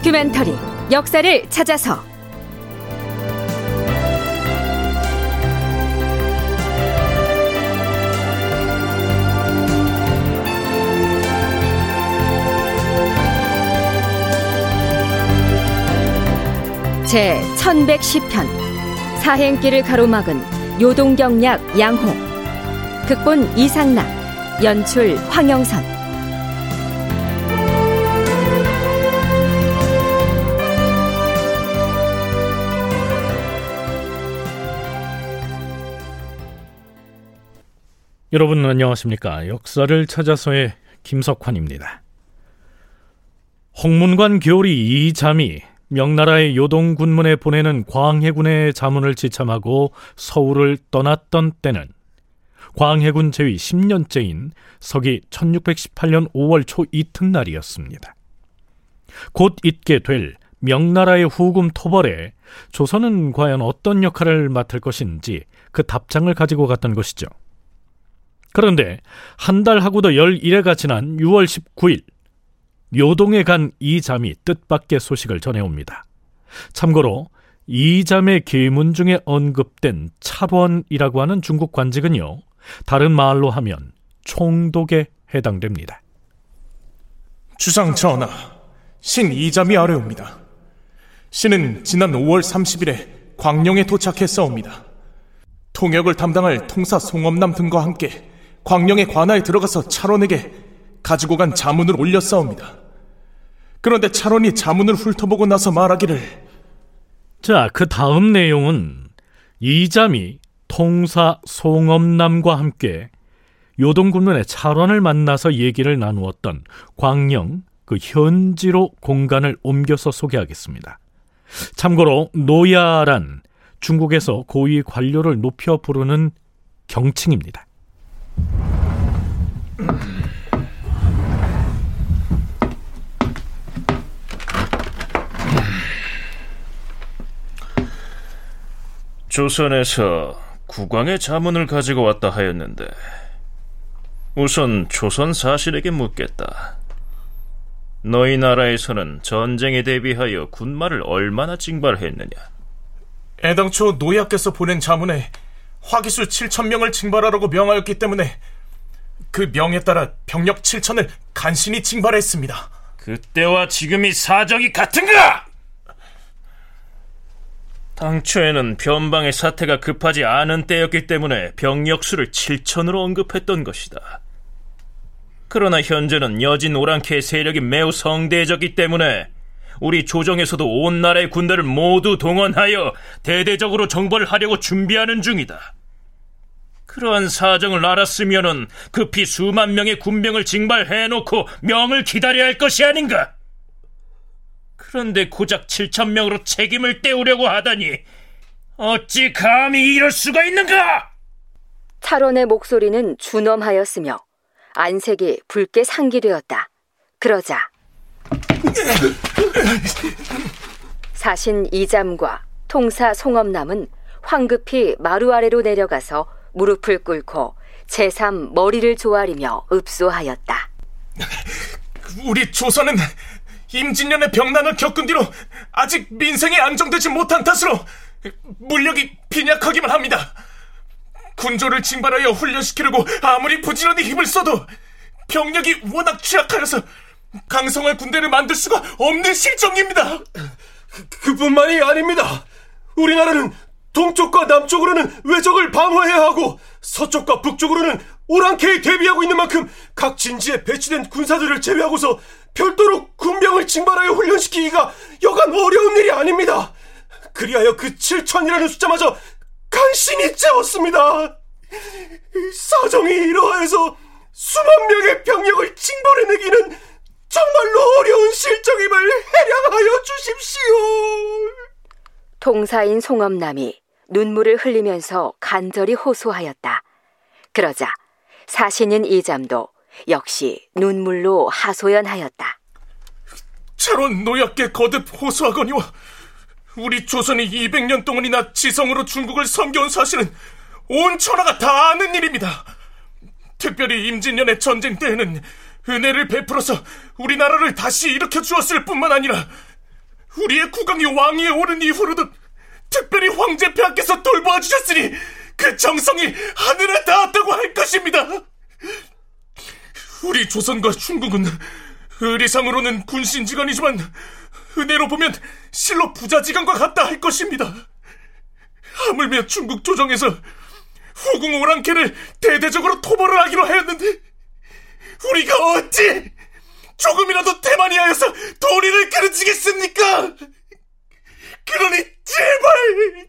다큐멘터리 역사를 찾아서. 제 1110편 사행길을 가로막은 요동경약 양호. 극본 이상락 연출 황영선 여러분 안녕하십니까 역사를 찾아서의 김석환입니다 홍문관 교리 이잠이 명나라의 요동 군문에 보내는 광해군의 자문을 지참하고 서울을 떠났던 때는 광해군 제위 10년째인 서기 1618년 5월 초 이튿날이었습니다. 곧 있게 될 명나라의 후금 토벌에 조선은 과연 어떤 역할을 맡을 것인지 그 답장을 가지고 갔던 것이죠. 그런데 한 달하고도 열일해가 지난 6월 19일 요동에 간 이잠이 뜻밖의 소식을 전해옵니다. 참고로 이잠의 계문 중에 언급된 찰원이라고 하는 중국 관직은요. 다른 말로 하면 총독에 해당됩니다. 주상 전하, 신 이잠이 아뢰옵니다. 신은 지난 5월 30일에 광령에 도착했사옵니다. 통역을 담당할 통사 송엄남 등과 함께 광령의 관하에 들어가서 찰원에게 가지고 간 자문을 올렸사옵니다. 그런데 찰원이 자문을 훑어보고 나서 말하기를 자, 그 다음 내용은 이잠이 통사 송엄남과 함께 요동군문의 찰원을 만나서 얘기를 나누었던 광령 그 현지로 공간을 옮겨서 소개하겠습니다. 참고로 노야란 중국에서 고위 관료를 높여 부르는 경칭입니다. 조선에서 국왕의 자문을 가지고 왔다 하였는데 우선 조선 사실에게 묻겠다. 너희 나라에서는 전쟁에 대비하여 군마를 얼마나 징발했느냐? 애당초 노예께서 보낸 자문에 화기수 7천 명을 징발하라고 명하였기 때문에 그 명에 따라 병력 7천을 간신히 징발했습니다. 그때와 지금이 사정이 같은가? 당초에는 변방의 사태가 급하지 않은 때였기 때문에 병력 수를 7천으로 언급했던 것이다. 그러나 현재는 여진 오랑캐의 세력이 매우 성대해졌기 때문에 우리 조정에서도 온 나라의 군대를 모두 동원하여 대대적으로 정벌을 하려고 준비하는 중이다. 그러한 사정을 알았으면은 급히 수만 명의 군병을 징발해놓고 명을 기다려야 할 것이 아닌가? 그런데 고작 7천 명으로 책임을 떼우려고 하다니 어찌 감히 이럴 수가 있는가? 찰원의 목소리는 준엄하였으며 안색이 붉게 상기되었다. 그러자 사신 이잠과 통사 송엄남은 황급히 마루 아래로 내려가서 무릎을 꿇고 제삼 머리를 조아리며 읍소하였다. 우리 조선은 임진년의 병난을 겪은 뒤로 아직 민생이 안정되지 못한 탓으로 물력이 빈약하기만 합니다. 군조를 징발하여 훈련시키려고 아무리 부지런히 힘을 써도 병력이 워낙 취약하여서 강성할 군대를 만들 수가 없는 실정입니다. 그뿐만이 아닙니다. 우리나라는 동쪽과 남쪽으로는 외적을 방어해야 하고 서쪽과 북쪽으로는 오랑캐에 대비하고 있는 만큼 각 진지에 배치된 군사들을 제외하고서 별도로 군병을 징발하여 훈련시키기가 여간 어려운 일이 아닙니다. 그리하여 그 7천이라는 숫자마저 간신히 채웠습니다. 사정이 이러하여서 수만 명의 병력을 징벌해내기는 정말로 어려운 실정임을 해량하여 주십시오. 통사인 송엄남이 눈물을 흘리면서 간절히 호소하였다. 그러자 사신인 이잠도 역시 눈물로 하소연하였다. 차론 노약게 거듭 호소하거니와 우리 조선이 200년 동안이나 지성으로 중국을 섬겨온 사실은 온 천하가 다 아는 일입니다. 특별히 임진년의 전쟁 때에는 은혜를 베풀어서 우리나라를 다시 일으켜 주었을 뿐만 아니라 우리의 국왕이 왕위에 오른 이후로도 특별히 황제 폐하께서 돌보아 주셨으니 그 정성이 하늘에 닿았다고 할 것입니다. 우리 조선과 중국은 의리상으로는 군신지간이지만 은혜로 보면 실로 부자지간과 같다 할 것입니다. 하물며 중국 조정에서 후궁 오랑캐를 대대적으로 토벌을 하기로 하였는데 우리가 어찌 조금이라도 대만이하여서 도리를 가르치겠습니까? 그러니 제발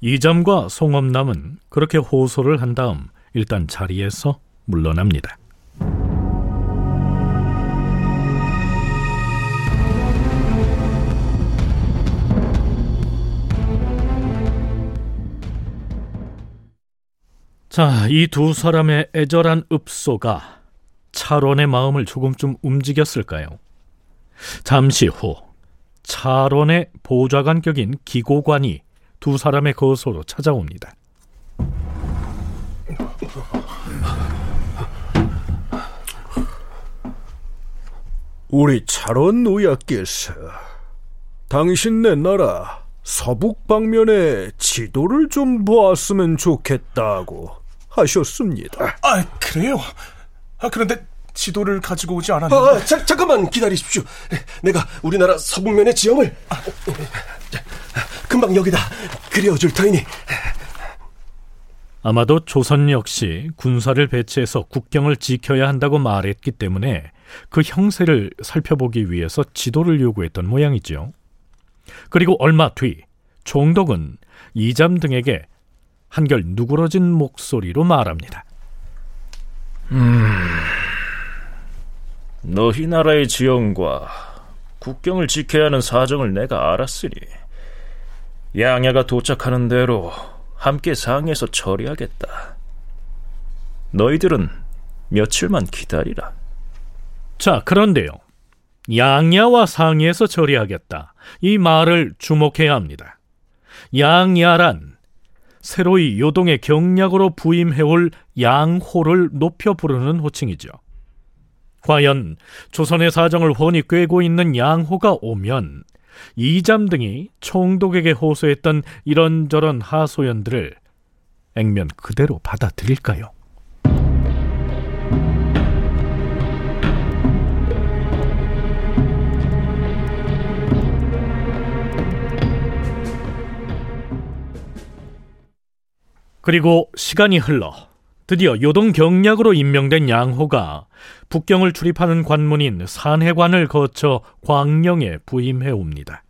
이점과 송엄남은 그렇게 호소를 한 다음 일단 자리에서 물러납니다. 자, 이 두 사람의 애절한 읍소가 차론의 마음을 조금쯤 움직였을까요? 잠시 후 차론의 보좌관 격인 기고관이 두 사람의 거소로 찾아옵니다. 우리 차론 노약께서 당신네 나라 서북 방면의 지도를 좀 보았으면 좋겠다고 하셨습니다. 아, 그래요? 아, 그런데 지도를 가지고 오지 않았는데. 아, 자, 잠깐만 기다리십시오. 내가 우리나라 서북면의 지형을 아, 금방 여기다 그려줄 터이니. 아마도 조선 역시 군사를 배치해서 국경을 지켜야 한다고 말했기 때문에 그 형세를 살펴보기 위해서 지도를 요구했던 모양이죠. 그리고 얼마 뒤 총독은 이잠 등에게 한결 누그러진 목소리로 말합니다. 너희 나라의 지형과 국경을 지켜야 하는 사정을 내가 알았으니 양야가 도착하는 대로 함께 상의해서 처리하겠다. 너희들은 며칠만 기다리라. 자, 그런데요. 양야와 상의해서 처리하겠다. 이 말을 주목해야 합니다. 양야란 새로이 요동의 경략으로 부임해올 양호를 높여 부르는 호칭이죠. 과연 조선의 사정을 훤히 꿰고 있는 양호가 오면 이잠 등이 총독에게 호소했던 이런저런 하소연들을 액면 그대로 받아들일까요? 그리고 시간이 흘러 드디어 요동 경략으로 임명된 양호가 북경을 출입하는 관문인 산해관을 거쳐 광령에 부임해 옵니다.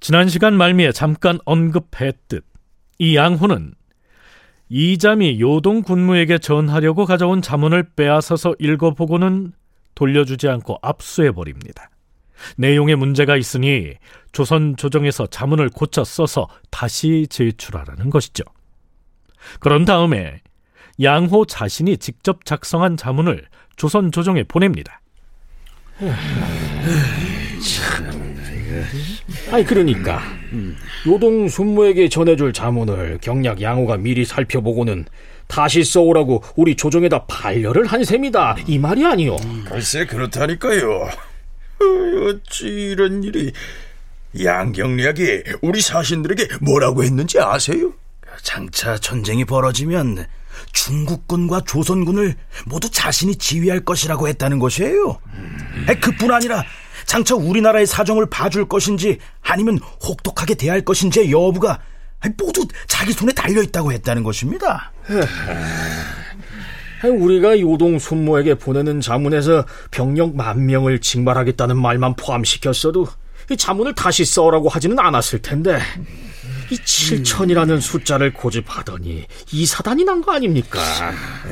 지난 시간 말미에 잠깐 언급했듯 이 양호는 이잠이 요동 군무에게 전하려고 가져온 자문을 빼앗아서 읽어보고는 돌려주지 않고 압수해 버립니다. 내용에 문제가 있으니 조선 조정에서 자문을 고쳐 써서 다시 제출하라는 것이죠. 그런 다음에 양호 자신이 직접 작성한 자문을 조선 조정에 보냅니다. 아니 그러니까 요동 순무에게 전해줄 자문을 경략 양호가 미리 살펴보고는 다시 써오라고 우리 조정에다 반려를 한 셈이다 이 말이 아니오 글쎄 그렇다니까요. 어, 어찌 이런 일이 양경략이 우리 사신들에게 뭐라고 했는지 아세요? 장차 전쟁이 벌어지면 중국군과 조선군을 모두 자신이 지휘할 것이라고 했다는 것이에요. 그뿐 아니라 장차 우리나라의 사정을 봐줄 것인지 아니면 혹독하게 대할 것인지의 여부가 모두 자기 손에 달려 있다고 했다는 것입니다. 우리가 요동 순모에게 보내는 자문에서 병력 만 명을 징발하겠다는 말만 포함시켰어도 이 자문을 다시 써라고 하지는 않았을 텐데 이 7천이라는 숫자를 고집하더니 이 사단이 난 거 아닙니까?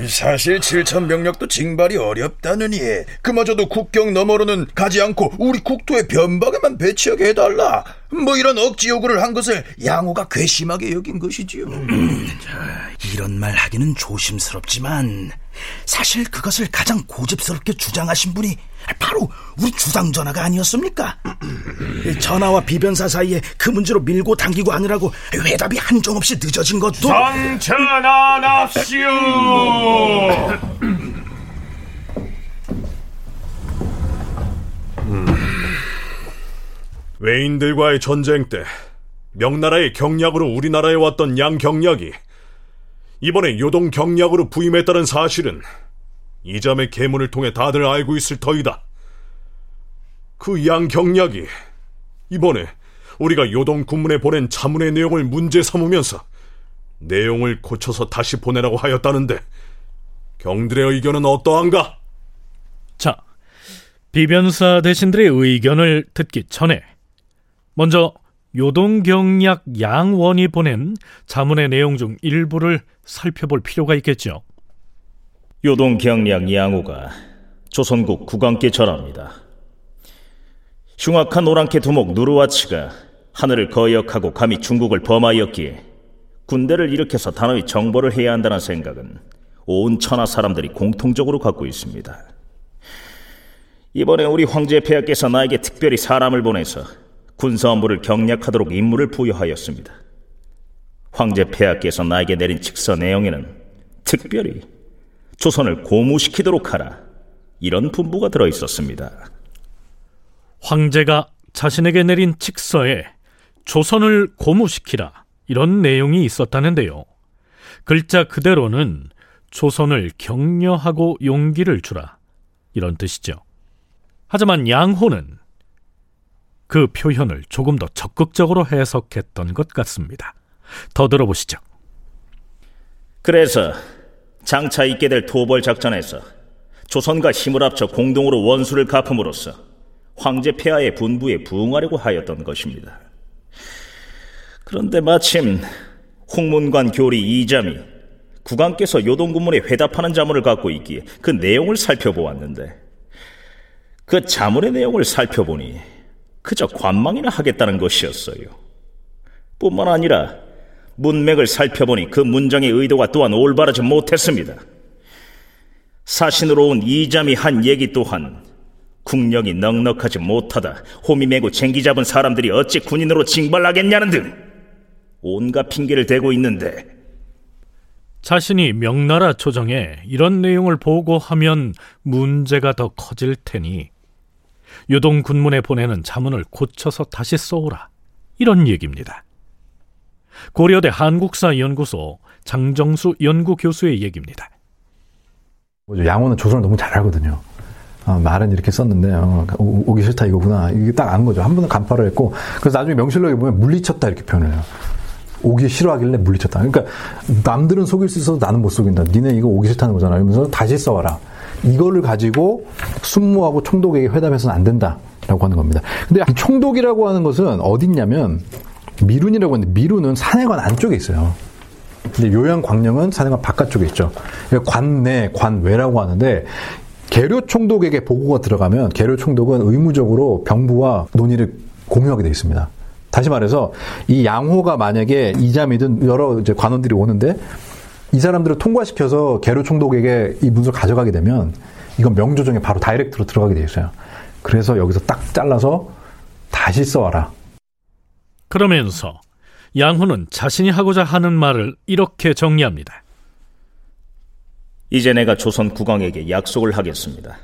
사실 7천 병력도 징발이 어렵다느니 그마저도 국경 너머로는 가지 않고 우리 국토의 변방에만 배치하게 해달라. 뭐 이런 억지 요구를 한 것을 양호가 괘씸하게 여긴 것이지요. 음, 이런 말 하기는 조심스럽지만 사실 그것을 가장 고집스럽게 주장하신 분이 바로 우리 주상전하가 아니었습니까? 전하와 비변사 사이에 그 문제로 밀고 당기고 하느라고 회답이 한정없이 늦어진 것도 전천하납시오. 외인들과의 전쟁 때 명나라의 경략으로 우리나라에 왔던 양 경략이 이번에 요동 경략으로 부임했다는 사실은 이 점의 계문을 통해 다들 알고 있을 터이다. 그 양 경략이 이번에 우리가 요동 군문에 보낸 자문의 내용을 문제 삼으면서 내용을 고쳐서 다시 보내라고 하였다는데 경들의 의견은 어떠한가? 자, 비변사 대신들의 의견을 듣기 전에 먼저 요동경략 양원이 보낸 자문의 내용 중 일부를 살펴볼 필요가 있겠죠. 요동경략 양호가 조선국 국왕께 전합니다. 흉악한 오랑캐 두목 누르와치가 하늘을 거역하고 감히 중국을 범하였기에 군대를 일으켜서 단호히 정보를 해야 한다는 생각은 온 천하 사람들이 공통적으로 갖고 있습니다. 이번에 우리 황제 폐하께서 나에게 특별히 사람을 보내서 군사 업무를 경략하도록 임무를 부여하였습니다. 황제 폐하께서 나에게 내린 직서 내용에는 특별히 조선을 고무시키도록 하라 이런 분부가 들어 있었습니다. 황제가 자신에게 내린 직서에 조선을 고무시키라 이런 내용이 있었다는데요. 글자 그대로는 조선을 격려하고 용기를 주라 이런 뜻이죠. 하지만 양호는 그 표현을 조금 더 적극적으로 해석했던 것 같습니다. 더 들어보시죠. 그래서 장차 있게 될 토벌 작전에서 조선과 힘을 합쳐 공동으로 원수를 갚음으로써 황제 폐하의 분부에 부응하려고 하였던 것입니다. 그런데 마침 홍문관 교리 이잠이 국왕께서 요동군문에 회답하는 자문을 갖고 있기에 그 내용을 살펴보았는데 그 자문의 내용을 살펴보니 그저 관망이나 하겠다는 것이었어요. 뿐만 아니라 문맥을 살펴보니 그 문장의 의도가 또한 올바르지 못했습니다. 사신으로 온 이잠이 한 얘기 또한 국력이 넉넉하지 못하다 호미 메고 쟁기 잡은 사람들이 어찌 군인으로 징발하겠냐는 등 온갖 핑계를 대고 있는데 자신이 명나라 조정에 이런 내용을 보고하면 문제가 더 커질 테니 요동 군문에 보내는 자문을 고쳐서 다시 써오라 이런 얘기입니다. 고려대 한국사연구소 장정수 연구교수의 얘기입니다. 양호는 조선을 너무 잘 알거든요. 어, 말은 이렇게 썼는데 어, 오, 기 싫다 이거구나 이게 딱 안 거죠. 한 번은 간파를 했고 그래서 나중에 명실록에 보면 물리쳤다 이렇게 표현을 해요. 오기 싫어하길래 물리쳤다. 그러니까 남들은 속일 수 있어도 나는 못 속인다. 니네 이거 오기 싫다는 거잖아. 이러면서 다시 써와라. 이거를 가지고 순무하고 총독에게 회담해서는 안 된다라고 하는 겁니다. 근데 이 총독이라고 하는 것은 어딨냐면 미룬이라고 하는데 미룬은 산해관 안쪽에 있어요. 근데 요양 광령은 산해관 바깥쪽에 있죠. 그러니까 관내, 관외라고 하는데 계료 총독에게 보고가 들어가면 계료 총독은 의무적으로 병부와 논의를 공유하게 되어 있습니다. 다시 말해서 이 양호가 만약에 이자이든 여러 이제 관원들이 오는데 이 사람들을 통과시켜서 계료 총독에게 이 문서를 가져가게 되면 이건 명조정에 바로 다이렉트로 들어가게 돼 있어요. 그래서 여기서 딱 잘라서 다시 써와라. 그러면서 양호는 자신이 하고자 하는 말을 이렇게 정리합니다. 이제 내가 조선 국왕에게 약속을 하겠습니다.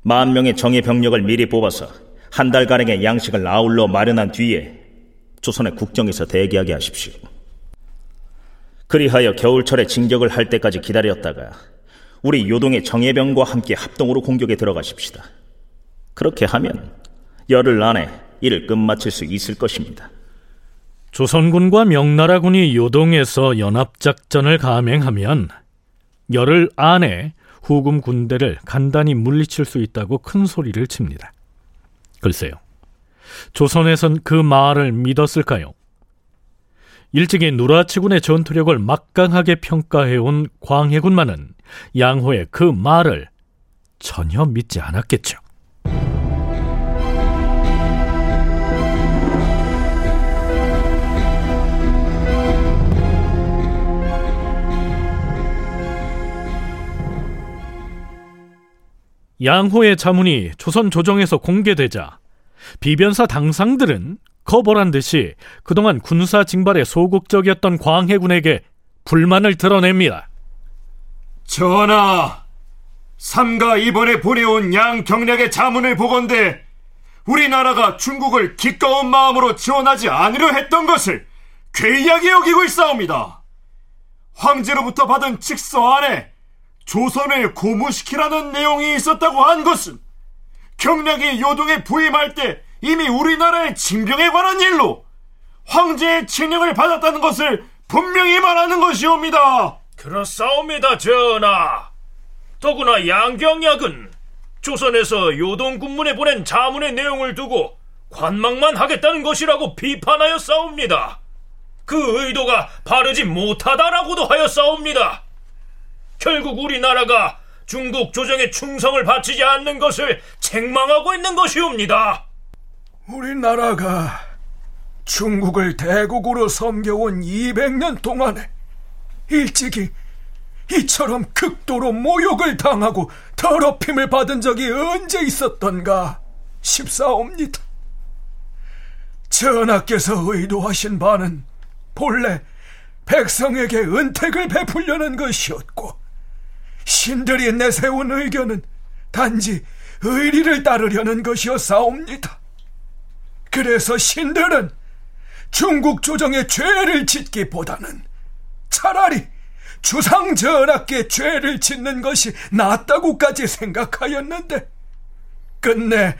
만 명의 정예 병력을 미리 뽑아서 한 달가량의 양식을 아울러 마련한 뒤에 조선의 국정에서 대기하게 하십시오. 그리하여 겨울철에 진격을 할 때까지 기다렸다가 우리 요동의 정예병과 함께 합동으로 공격에 들어가십시다. 그렇게 하면 열흘 안에 이를 끝마칠 수 있을 것입니다. 조선군과 명나라군이 요동에서 연합작전을 감행하면 열흘 안에 후금 군대를 간단히 물리칠 수 있다고 큰 소리를 칩니다. 글쎄요. 조선에선 그 말을 믿었을까요? 일찍이 누라치군의 전투력을 막강하게 평가해온 광해군만은 양호의 그 말을 전혀 믿지 않았겠죠. 양호의 자문이 조선 조정에서 공개되자 비변사 당상들은 거벌한 듯이 그동안 군사 징발에 소극적이었던 광해군에게 불만을 드러냅니다. 전하, 삼가 이번에 보내온 양 경략의 자문을 보건대 우리나라가 중국을 기꺼운 마음으로 지원하지 않으려 했던 것을 괴이하게 여기고 있사옵니다. 황제로부터 받은 직서 안에 조선을 고무시키라는 내용이 있었다고 한 것은 경략이 요동에 부임할 때 이미 우리나라의 징병에 관한 일로 황제의 칙령을 받았다는 것을 분명히 말하는 것이옵니다. 그렇사옵니다, 전하. 더구나 양경약은 조선에서 요동 군문에 보낸 자문의 내용을 두고 관망만 하겠다는 것이라고 비판하여 싸웁니다. 그 의도가 바르지 못하다라고도 하여 싸웁니다. 결국 우리나라가 중국 조정에 충성을 바치지 않는 것을 책망하고 있는 것이옵니다. 우리나라가 중국을 대국으로 섬겨온 200년 동안에 일찍이 이처럼 극도로 모욕을 당하고 더럽힘을 받은 적이 언제 있었던가 싶사옵니다. 전하께서 의도하신 바는 본래 백성에게 은택을 베풀려는 것이었고 신들이 내세운 의견은 단지 의리를 따르려는 것이었사옵니다. 그래서 신들은 중국 조정의 죄를 짓기보다는 차라리 주상 전하께 죄를 짓는 것이 낫다고까지 생각하였는데 끝내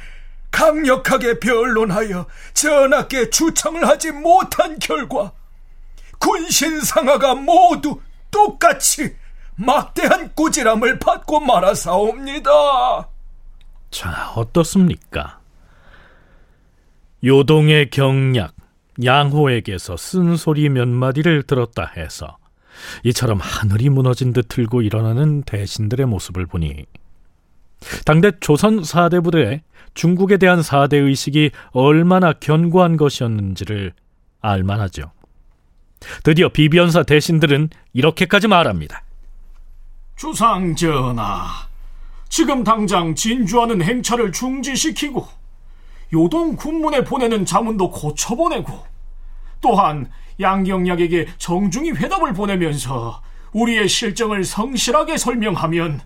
강력하게 변론하여 전하께 추청을 하지 못한 결과 군신 상하가 모두 똑같이 막대한 꾸지람을 받고 말아사옵니다. 자, 어떻습니까? 요동의 경략, 양호에게서 쓴소리 몇 마디를 들었다 해서 이처럼 하늘이 무너진 듯 들고 일어나는 대신들의 모습을 보니 당대 조선 사대 부대의 중국에 대한 사대 의식이 얼마나 견고한 것이었는지를 알만하죠. 드디어 비변사 대신들은 이렇게까지 말합니다. 주상 전하, 지금 당장 진주하는 행차를 중지시키고 요동 군문에 보내는 자문도 고쳐보내고 또한 양경약에게 정중히 회답을 보내면서 우리의 실정을 성실하게 설명하면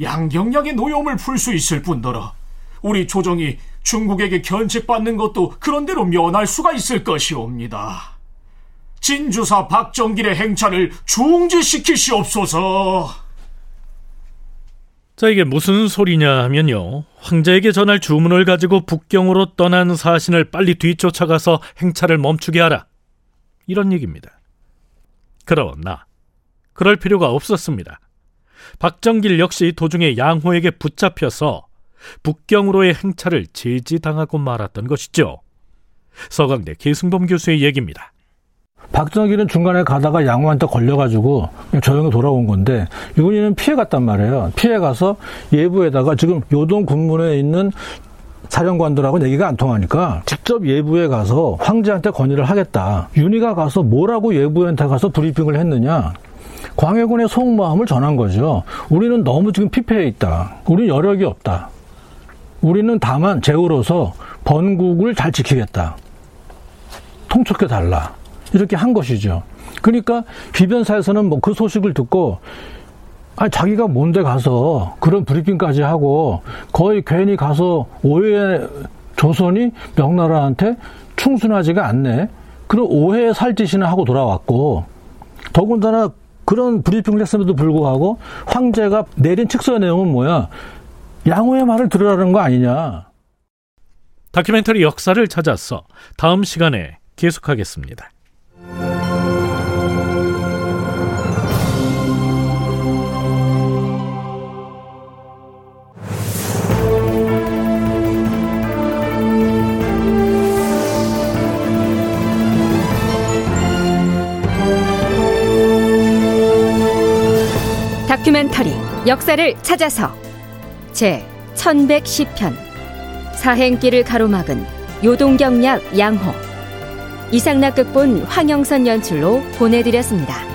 양경약의 노여움을 풀 수 있을 뿐더러 우리 조정이 중국에게 견책받는 것도 그런대로 면할 수가 있을 것이옵니다. 진주사 박정길의 행차를 중지시키시옵소서. 자, 이게 무슨 소리냐 하면요. 황제에게 전할 주문을 가지고 북경으로 떠난 사신을 빨리 뒤쫓아가서 행차를 멈추게 하라. 이런 얘기입니다. 그러나 그럴 필요가 없었습니다. 박정길 역시 도중에 양호에게 붙잡혀서 북경으로의 행차를 제지당하고 말았던 것이죠. 서강대 계승범 교수의 얘기입니다. 박정길은 중간에 가다가 양호한테 걸려가지고 조용히 돌아온 건데 윤희는 피해갔단 말이에요. 피해가서 예부에다가 지금 요동 군문에 있는 사령관들하고 얘기가 안 통하니까 직접 예부에 가서 황제한테 건의를 하겠다. 윤희가 가서 뭐라고 예부한테 가서 브리핑을 했느냐? 광해군의 속마음을 전한 거죠. 우리는 너무 지금 피폐해 있다. 우리는 여력이 없다. 우리는 다만 제후로서 번국을 잘 지키겠다. 통촉해 달라. 이렇게 한 것이죠. 그러니까 비변사에서는 뭐 그 소식을 듣고 아 자기가 뭔데 가서 그런 브리핑까지 하고 거의 괜히 가서 오해 조선이 명나라한테 충순하지가 않네. 그런 오해의 살짓이나 하고 돌아왔고 더군다나 그런 브리핑을 했음에도 불구하고 황제가 내린 칙서의 내용은 뭐야? 양호의 말을 들으라는 거 아니냐? 다큐멘터리 역사를 찾아서 다음 시간에 계속하겠습니다. 다큐멘터리 역사를 찾아서 제 1110편 사행길을 가로막은 요동경약 양호 이상락 극본 황영선 연출로 보내드렸습니다.